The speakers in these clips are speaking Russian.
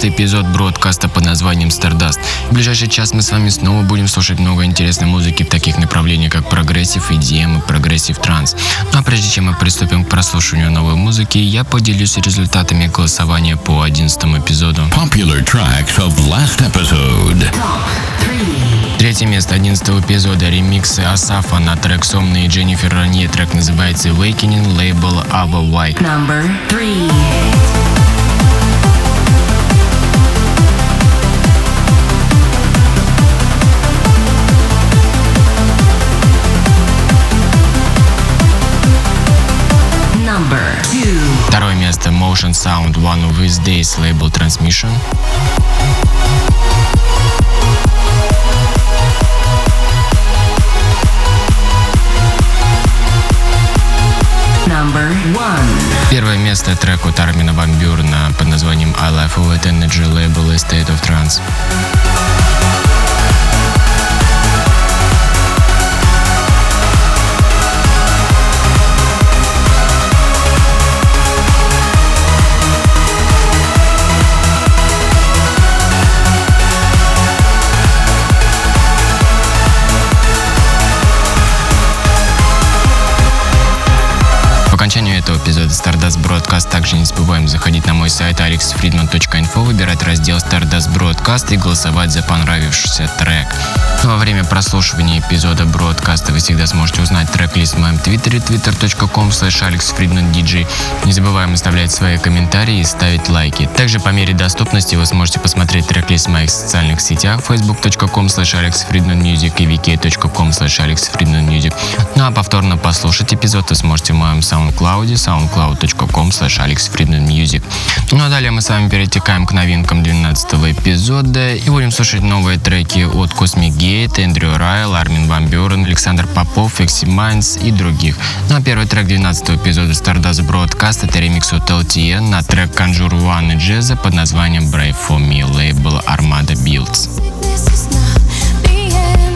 15 эпизод broadcast а под названием Stardust. В ближайший час мы с вами снова будем слушать много интересной музыки в таких направлениях, как progressive, EDM и progressive trance. Ну а прежде чем мы приступим к прослушиванию новой музыки, я поделюсь результатами голосования по 11 эпизоду. Popular tracks of last episode. Третье место 11 эпизода ремиксы Асафа на трек Сомны и Дженнифер Рене. Трек называется Awakening, лейбл Ava White. Number three. Второе место Motion Sound One of These Days лейбл Transmission. Первое место трек от Армина Ван Бюрна под названием I Life With Energy лейбл State of Trance. Broadcast и голосовать за понравившийся трек. Ну, Во время прослушивания эпизода бродкаста вы всегда сможете узнать трек-лист в моем твиттере twitter.com slash alexfriedmandj. Не забываем оставлять свои комментарии и ставить лайки. Также по мере доступности вы сможете посмотреть трек-лист в моих социальных сетях facebook.com slash alexfriedmanmusic и vk.com slash alexfriedmanmusic. Ну а повторно послушать эпизод вы сможете в моем SoundCloud, soundcloud.com slash alexfriedmanmusic. Ну а далее мы с вами перетекаем к новинкам 12 эпизода и будем слушать новые треки от Cosmic Gate, Эндрю Райл, Армин Ван Бюрен, Александр Попов, Экси Майнс и других. Ну а первый трек 12 эпизода Stardust Broadcast это ремикс от LTN на трек Conjure One и Джеза под названием Brave For Me, лейбл Armada Builds. This is not the end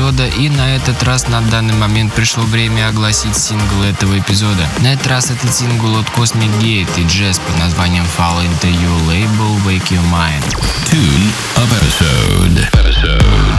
эпизода, и на этот раз на данный момент пришло время огласить сингл этого эпизода. На этот раз это сингл от Cosmic Gate и Джесс под названием Fall Into You, лейбл Wake Your Mind. Tune of episode. episode.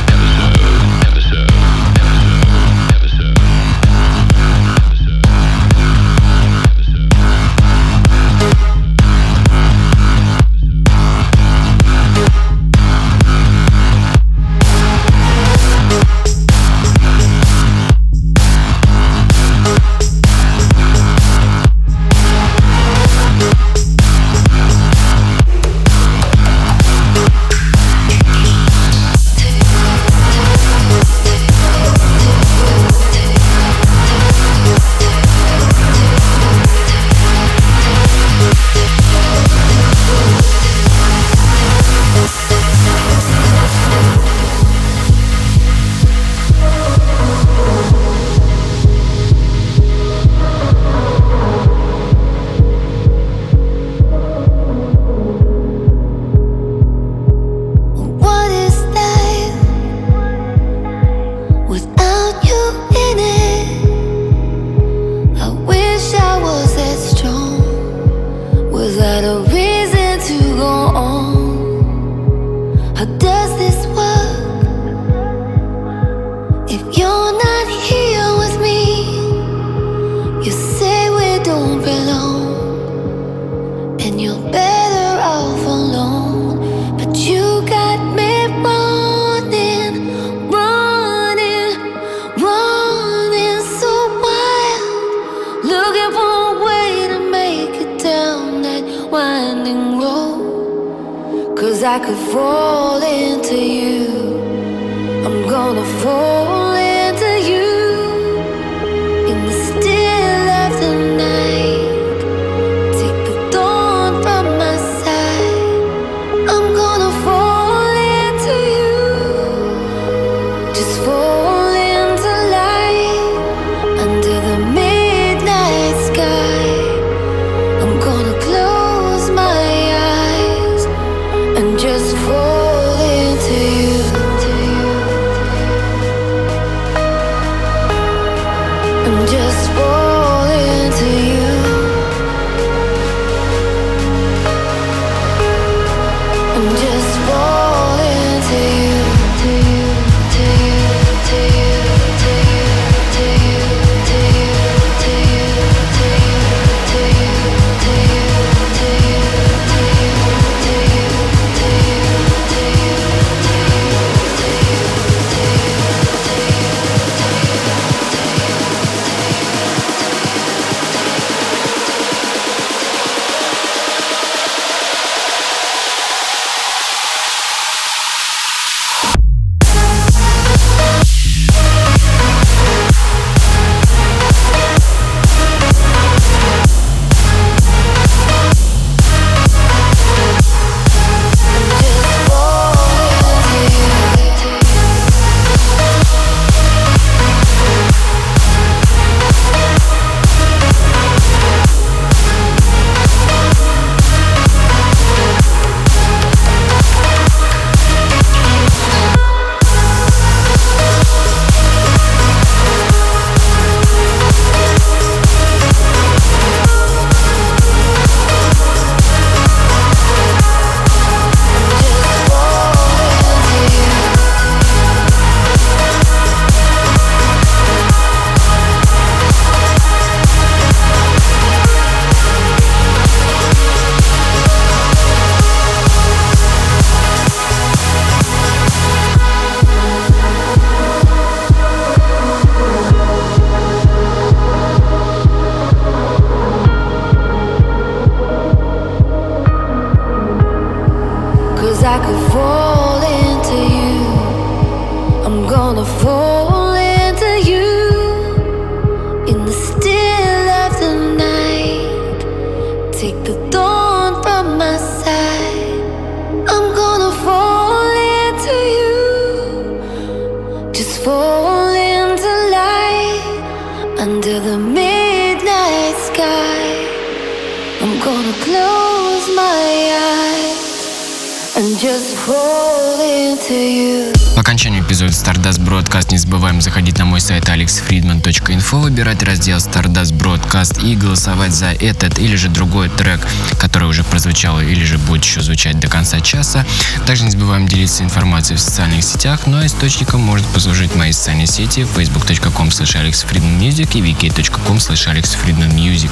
Окончанию эпизода Stardust Broadcast не забываем заходить на мой сайт alexfriedman.info, выбирать раздел Stardust Broadcast и голосовать за этот или же другой трек, который уже прозвучал или же будет еще звучать до конца часа. Также не забываем делиться информацией в социальных сетях, а источником может послужить мои социальные сети facebook.com alexfriedmanmusic и vk.com alexfriedmanmusic.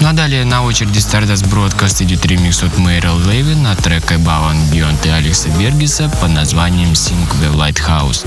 Ну а далее на очереди Stardust Broadcast идет ремикс от Мэрил Левин на трек About and Beyond и Алекса Бергиса под названием Sing the Lighthouse.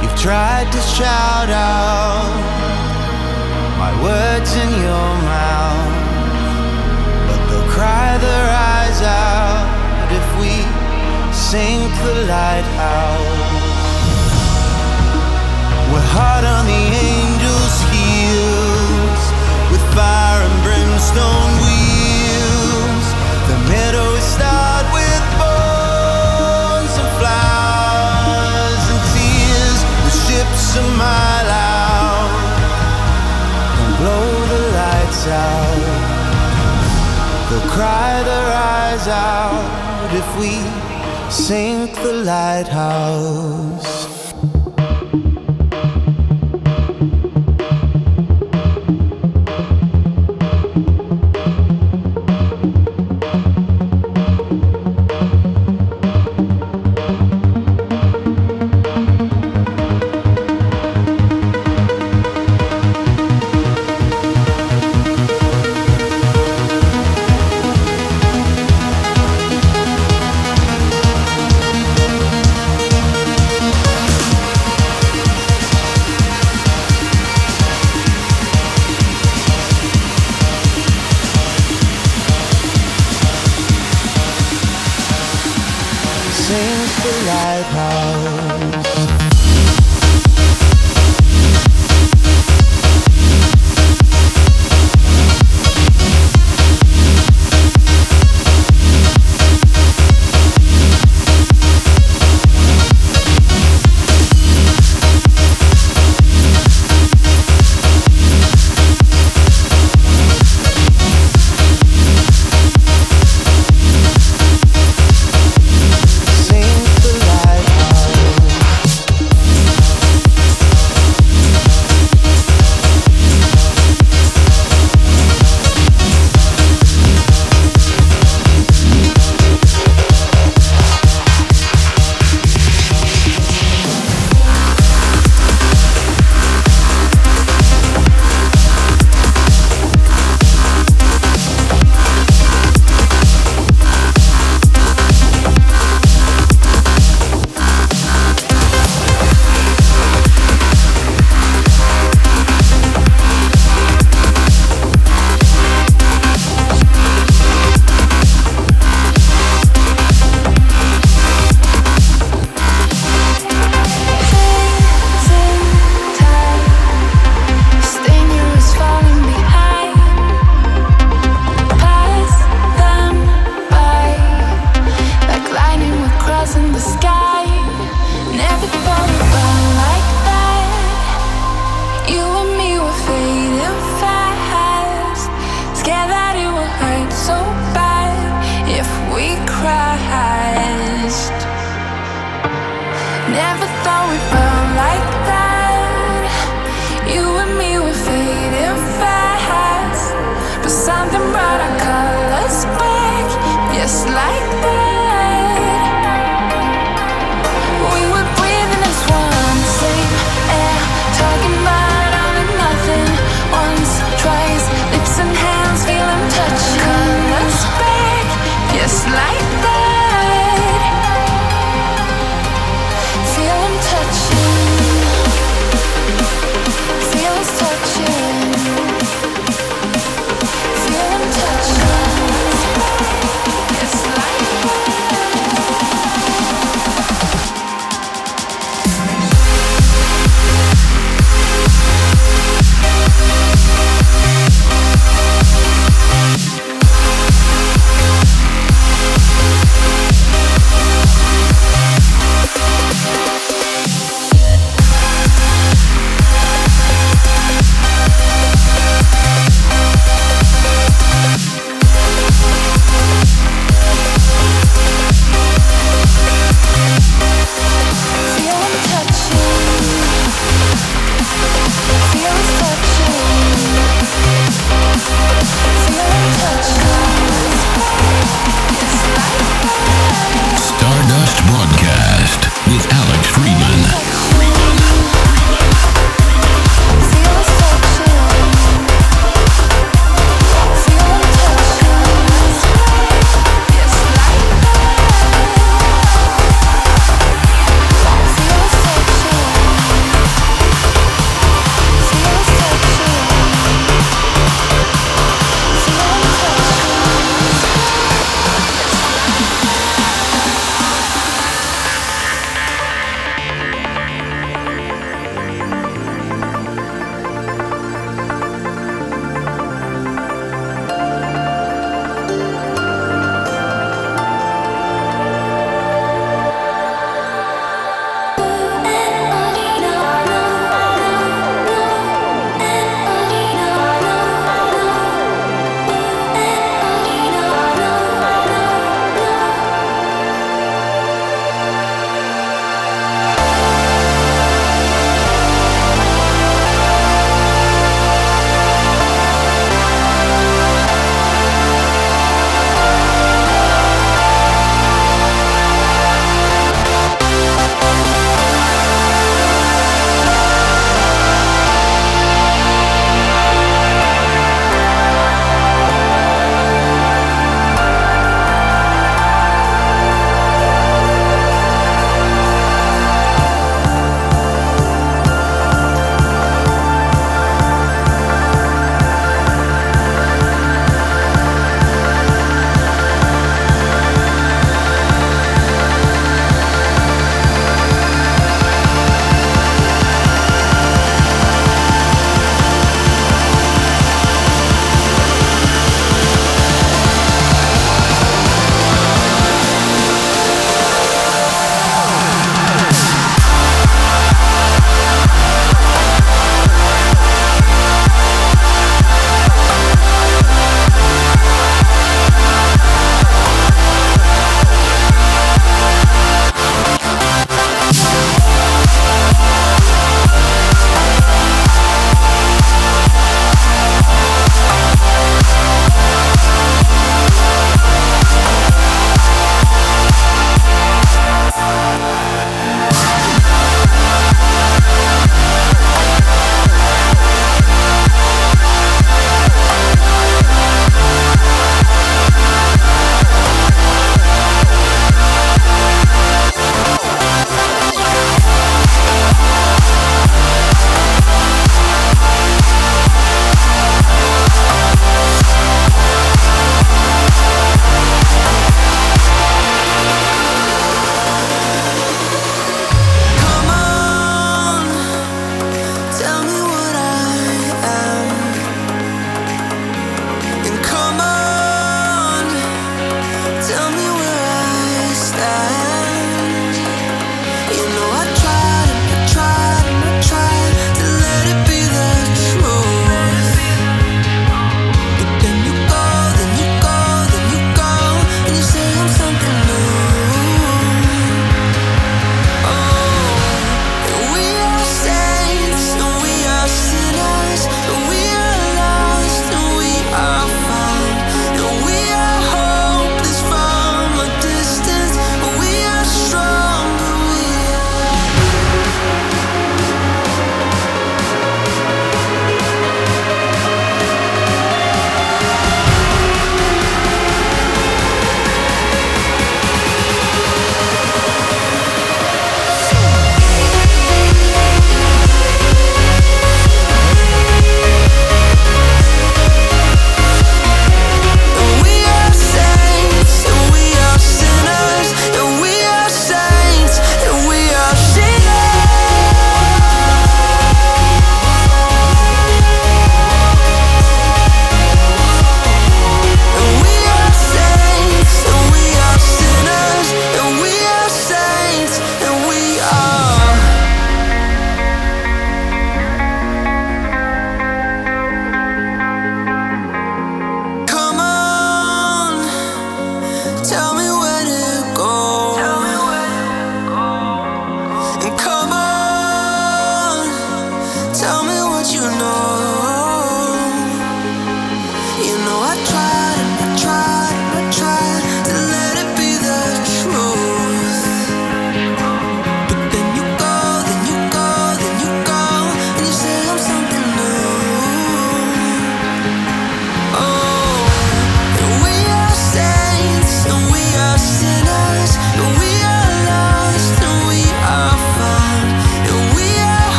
You've tried to shout out my words in your mouth, but they'll cry their eyes out if we sink the lighthouse. We're hard on the angels' heels with fire and brimstone cry their eyes out if we sink the lighthouse.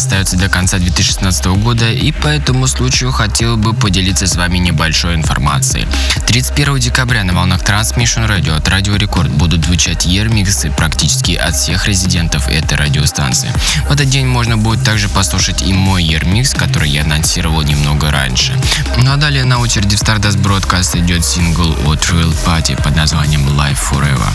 Остается до конца 2016 года, и по этому случаю хотел бы поделиться с вами небольшой информацией. 31 декабря на волнах Transmission Radio от Радио Рекорд будут звучать ермиксы практически от всех резидентов этой радиостанции. В этот день можно будет также послушать и мой ермикс, который я анонсировал немного раньше. Ну а далее на очереди в Stardust Broadcast идет сингл от Real Party под названием Life Forever.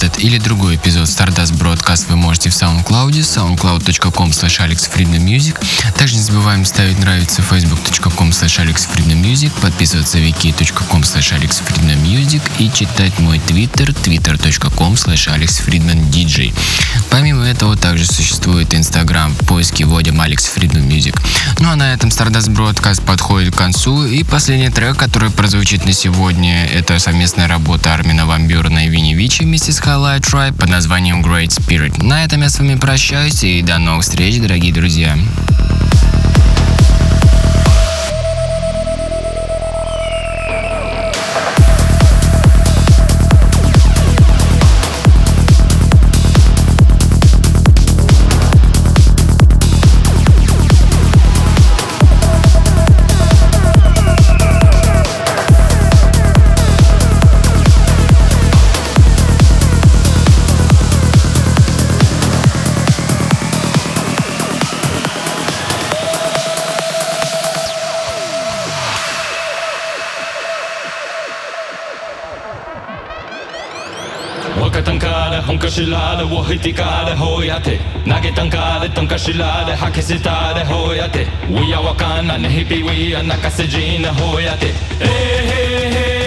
the или другой эпизод Stardust Broadcast вы можете в SoundCloud, soundcloud.com slash alexfriedmanmusic. Также не забываем ставить нравится facebook.com slash alexfriedmanmusic, подписываться wiki.com slash alexfriedmanmusic и читать мой твиттер twitter.com slash alexfriedmandj. Помимо этого также существует инстаграм в поиске вводим Alex. Ну а на этом Stardust Broadcast подходит к концу и последний трек, который прозвучит на сегодня, это совместная работа Армина Ван Бюрена и Винни Вичи вместе с Highlight Tribe под названием Great Spirit. На этом я с вами прощаюсь и до новых встреч, дорогие друзья. しらでおひてかでほやて投げたんかでたんかしらで吐きせたでほやて We are わかんなねひび We are 泣かせじなほやてえへへへ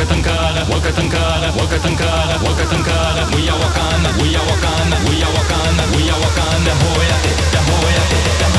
وكتنكالا وكتنكالا وكتنكالا وكتنكالا ويا وكانا ويا وكانا ويا وكانا ويا وكانا هويا هويا